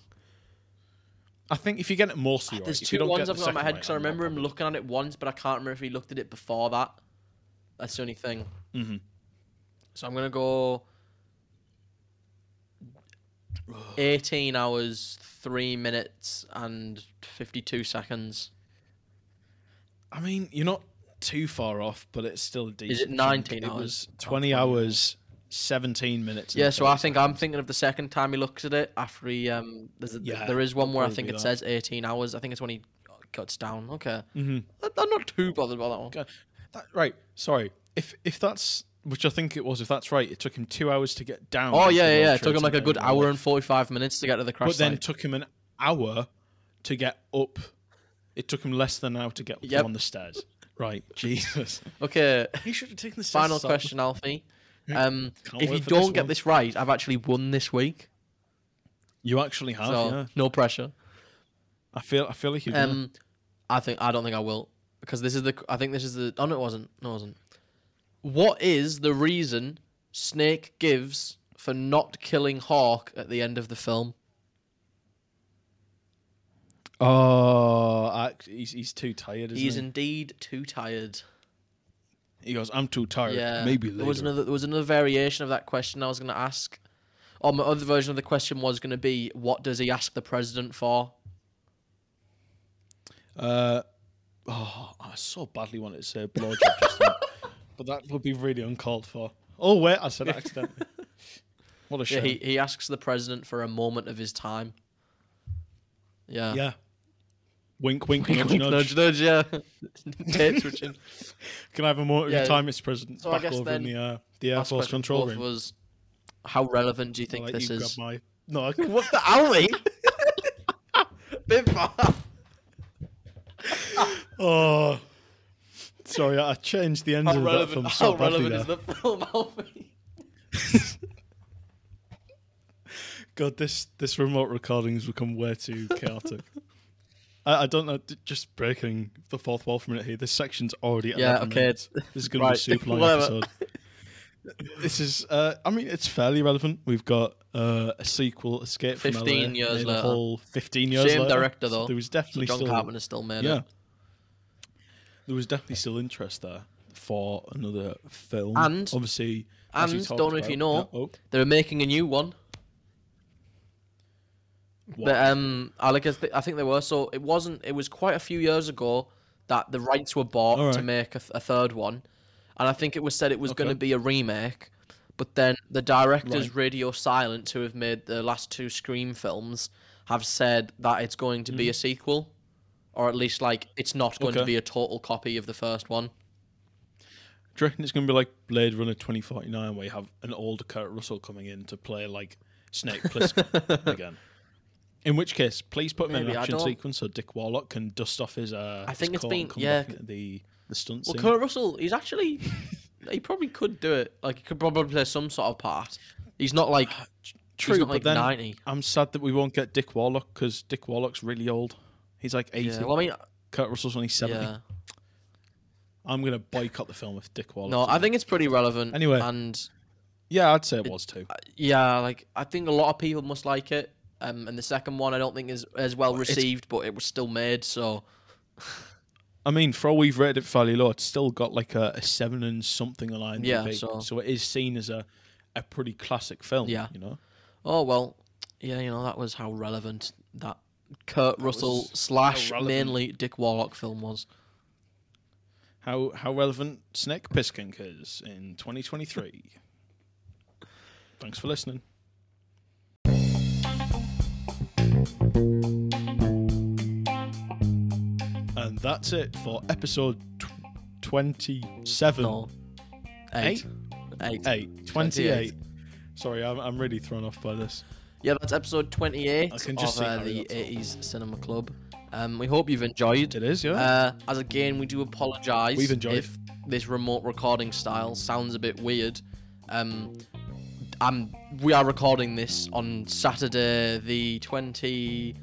I think if you get it mostly right, There's if you two ones I've got in my head because I I'm remember him looking at it once, but I can't remember if he looked at it before that. That's the only thing. Mhm. So I'm gonna go. 18 hours, 3 minutes, and 52 seconds. I mean, you're not too far off, but it's still a decent. chunk. 19 It hours? was Oh, 20 hours, 17 minutes. Yeah, so I 30 think I'm thinking of the second time he looks at it after he um. There's a, Yeah, there is one where I think it that. says 18 hours. I think it's when he cuts down. Okay, Mhm. I- I'm not too bothered about that one. Okay. That, right. Sorry. If if that's which I think it was, if that's right, it took him two hours to get down. Oh yeah, yeah, yeah. It took him like a good hour and 45 minutes to get to the crash But then site. took him an hour to get up. It took him less than an hour to get up Yep. on the stairs. Right. Jesus. Okay, he should have taken the stairs. final to start with. question, Alfie. Um, if you don't get one. this right, I've actually won this week. You actually have. so yeah. no pressure. I feel. I feel like gonna. Um, I think I don't think I will because this is the. I think this is the. Oh no, it wasn't. No, it wasn't. What is the reason Snake gives for not killing Hawk at the end of the film? Oh, I, he's he's too tired. Isn't he? He's he? indeed too tired. He goes, "I'm too tired. Yeah, Maybe later." there was another. There was another variation of that question I was going to ask. Or my other version of the question was going to be, what does he ask the president for? Uh, oh, I so badly wanted to say blowjob but that would be really uncalled for. Oh wait, I said it accidentally. What a Yeah, shame. he he asks the president for a moment of his time. Yeah. Yeah. Wink, wink, Wink, nudge, wink, nudge. nudge, nudge, yeah. Tape switching. Can I have a moment of Yeah. your time, Mr. President? So I Back guess over in then the, uh, the Air Force control room. Was how relevant do you I'll think let this you is? grab my... No, I... What the Alfie? Bit far. oh, sorry, I changed the end How of that relevant, film how so badly relevant is the film, Alfie? God, this this remote recording has become way too chaotic. I, I don't know. d- Just breaking the fourth wall for a minute here. This section's already at Yeah, 11 okay, minutes. This is going to be a super long episode. This is. Uh, I mean, it's fairly relevant. We've got uh, a sequel, Escape from 15 LA, years later. whole fifteen years Same later. director, So though. there was So definitely John still. Carpenter still made yeah. it. There was definitely still interest there for another film. And- obviously, and don't know if you know, yeah, oh, They're making a new one. what? But um, I like I I think they were. So it wasn't. It was quite a few years ago that the rights were bought to make a, th- a third one, and I think it was said it was going to be a remake. But then the directors Right. Radio Silence, who have made the last two Scream films, have said that it's going to be a sequel, or at least like it's not going to Mm-hmm. Be a total copy of the first one. Do you reckon it's going to be like Blade Runner 2049 where you have an old Kurt Russell coming in to play like Snake Plissken again? In which case, please put him in an action sequence so Dick Warlock can dust off his. Uh, I his think it's coat been- yeah, the the stunt Well, scene. Kurt Russell, he's actually he probably could do it. Like he could probably play some sort of part. He's not like True, not but like then ninety. I'm sad that we won't get Dick Warlock because Dick Warlock's really old. He's like 80. Yeah, well, I mean, Kurt Russell's only 70. yeah. I'm going to boycott the film if Dick Warlock. No, I think it's pretty relevant. Anyway. and Yeah, I'd say it was too. yeah, like I think a lot of people must like it. Um, and the second one I don't think is as well Well, it's- received, but it was still made. So I mean, for all we've rated it fairly low, it's still got like a, a seven and something on IMDb. Yeah, so- so it is seen as a, a pretty classic film. Yeah. you know. oh well, yeah, you know that was how relevant that Kurt Russell slash mainly Dick Warlock film was. How how relevant Snake Piskink is in 2023. Thanks for listening. And that's it for episode tw- 27. No, eight, eight. 8. 28. 28. Sorry, I'm, I'm really thrown off by this. Yeah, that's episode twenty-eight I can just of uh, the '80s Cinema Club. Um, we hope you've enjoyed. It is, yeah. Uh, as again, we do apologise. We've enjoyed if this remote recording style sounds a bit weird. Um, I'm, we are recording this on Saturday, the twenty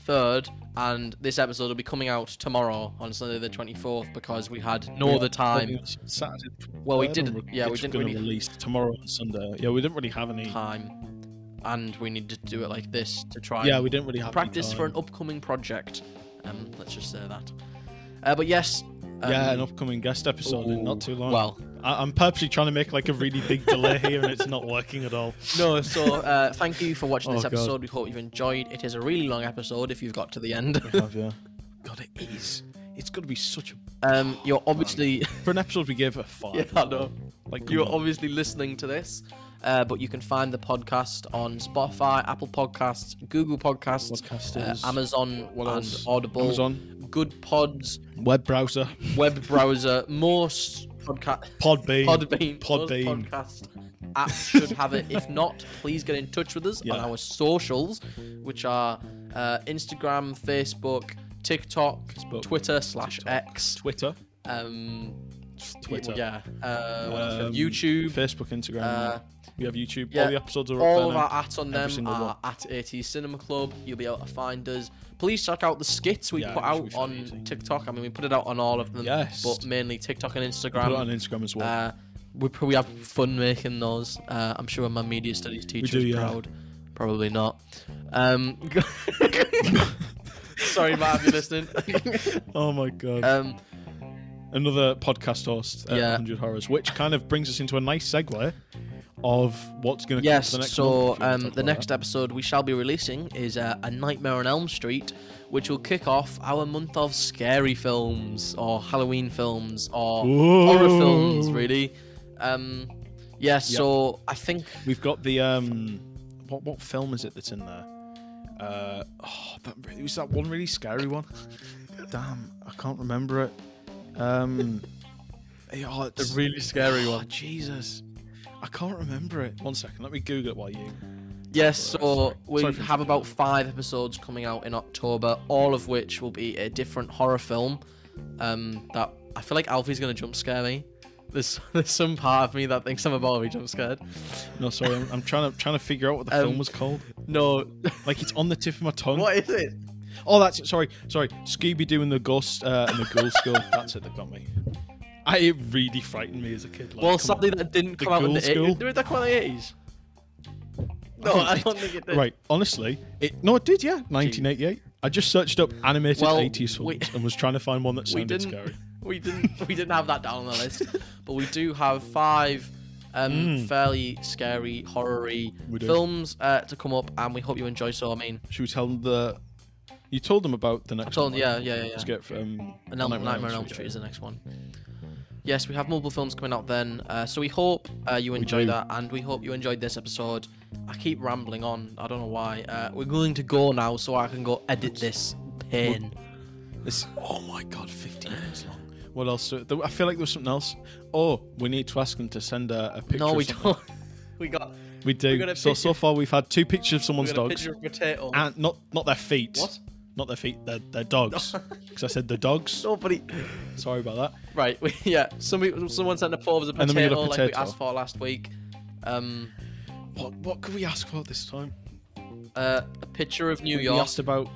third, and this episode will be coming out tomorrow on Sunday, the twenty fourth, because we had no other time. Saturday. Well, we didn't- yeah, we didn't really- release tomorrow and Sunday. Yeah, we didn't really have any. Time, and we need to do it like this to try. Yeah, we didn't really have practice for an upcoming project. Um, let's just say that. Uh, but yes. Um, yeah, an upcoming guest episode in not too long. Well, I, I'm purposely trying to make like a really big delay here, and it's not working at all. no. So uh, thank you for watching this Oh, God. episode. We hope you've enjoyed. It is a really long episode if you've got to the end. We have, yeah. God, it is. it's got to be such a Um, you're obviously for an episode we gave a five. yeah, I know. Like You're on. obviously listening to this, uh, but you can find the podcast on Spotify, Apple Podcasts, Google Podcasts, uh, Amazon, and? Audible, Amazon Good Pods, web browser, web browser, most podcast Podbean. Podbean, Podbean. podcast apps should have it. If not, please get in touch with us on our socials, which are uh, Instagram, Facebook, TikTok, Facebook, Twitter slash X, Twitter, um, Twitter, yeah, uh? Um, YouTube. Facebook, Instagram. Uh, we have YouTube. yeah, All the episodes are up all of now. our ats on them are at AT Cinema Club. You'll be able to find us. Please check out the skits we Yeah, put out on easy. TikTok. I mean, we put it out on all of them, Yes. but mainly TikTok and Put it Instagram. on Instagram as well. Uh, we probably have fun making those. Uh, I'm sure my media studies teacher do, is yeah. proud. Probably not. Um, sorry, Matt, if you're listening. oh my god. um, Another podcast host at yeah. 100 Horrors, which kind of brings us into a nice segue of what's going to yes, come the next so month, if you wanna um, the next that. episode we shall be releasing is uh, A Nightmare on Elm Street, which will kick off our month of scary films or Halloween films or horror films, really. Um, yeah, so I think We've got the um, what what film is it that's in there? Uh, oh, that really, was that one really scary one. Damn, I can't remember it. Um, oh, the it's really scary oh, one. Jesus, I can't remember it. One second, let me Google it while you. Yes, so Sorry. we Sorry for have about five episodes coming out in October, all of which will be a different horror film. Um, that I feel like Alfie's gonna jump scare me. There's there's some part of me that thinks I'm about to be jump scared. No, sorry, I'm, I'm trying to trying to figure out what the Um, film was called. No, Like it's on the tip of my tongue. what is it? Oh, that's it. Sorry, sorry. Scooby Doo and the Ghost uh, and the Ghoul School. That's it that got me. I, it really frightened me as a kid. Like, well, come on. that didn't The come out in the School? 80s. Did that come out in the 80s? No, think I don't think it did. Right, honestly, it no, it did. Yeah, 1988. I just searched up animated Well, 80s films we- and was trying to find one that sounded scary. we didn't we didn't have that down on the list, but we do have five um, Mm. fairly scary horror-y films uh, to come up, and we hope you enjoy. So I mean, Should we tell them the? You told them about the I next told one. yeah yeah yeah. yeah. Let's get um, And Elm, Nightmare Nightmare on Elm Elm Street, Street is the next one. Yes, we have multiple films coming out then, uh, so we hope uh, you enjoy that, and we hope you enjoyed this episode. I keep rambling on. I don't know why. Uh, we're going to go now, so I can go edit this pain. This, oh my god, 50 minutes long. What else? I feel like there was something else. Oh, we need to ask them to send a, a picture. No, we something. don't. we got. We do. got a so so far we've had two pictures of We someone's got a dogs, picture of potato. and not not their feet. What? Not their feet. Their their dogs. Because I said the dogs. Nobody. Sorry about that. Right. We, yeah. Somebody, someone sent a photo of a And then we got a potato, like we potato. asked for last week. Um, What what could we ask for this time? uh, a picture of New We York. asked about.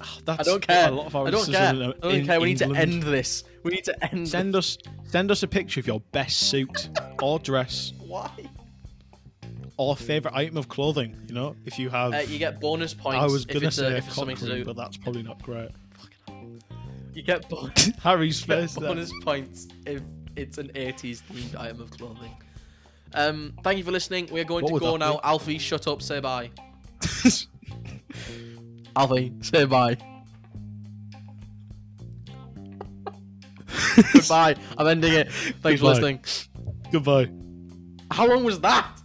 Oh, that's I don't care. A lot of our I don't listeners care. are in- I don't in care. We need to England. end this. We need to end. Send us send us a picture of your best suit or dress Why? Or favorite item of clothing. You know, if you have. Uh, you get bonus points I was if gonna it's, say a if it's something to cock ring, do. but that's probably not great. You get, bon- Harry's face. there. bonus points if it's an 80s themed item of clothing. Um, thank you for listening. We're going What to go now. be? Alfie, shut up. Say bye. Alfie, say bye. Goodbye. I'm ending it. Thanks for listening. Goodbye. How long was that?